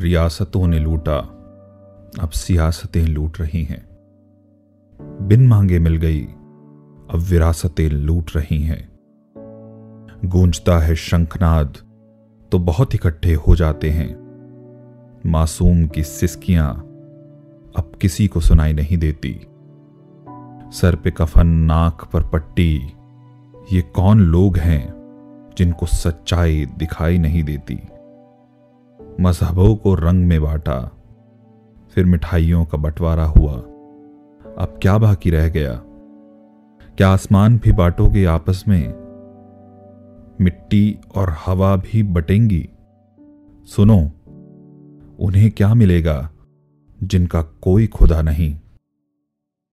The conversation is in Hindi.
रियासतों ने लूटा। अब सियासतें लूट रही हैं। बिन मांगे मिल गई, अब विरासतें लूट रही हैं। गूंजता है शंखनाद तो बहुत इकट्ठे हो जाते हैं। मासूम की सिस्कियाँ अब किसी को सुनाई नहीं देती। सर पे कफन, नाक पर पट्टी, ये कौन लोग हैं जिनको सच्चाई दिखाई नहीं देती? मजहबों को रंग में बांटा। फिर मिठाइयों का बंटवारा हुआ। अब क्या बाकी रह गया? क्या आसमान भी बांटोगे आपस में? मिट्टी और हवा भी बटेंगी। सुनो, उन्हें क्या मिलेगा जिनका कोई खुदा नहीं?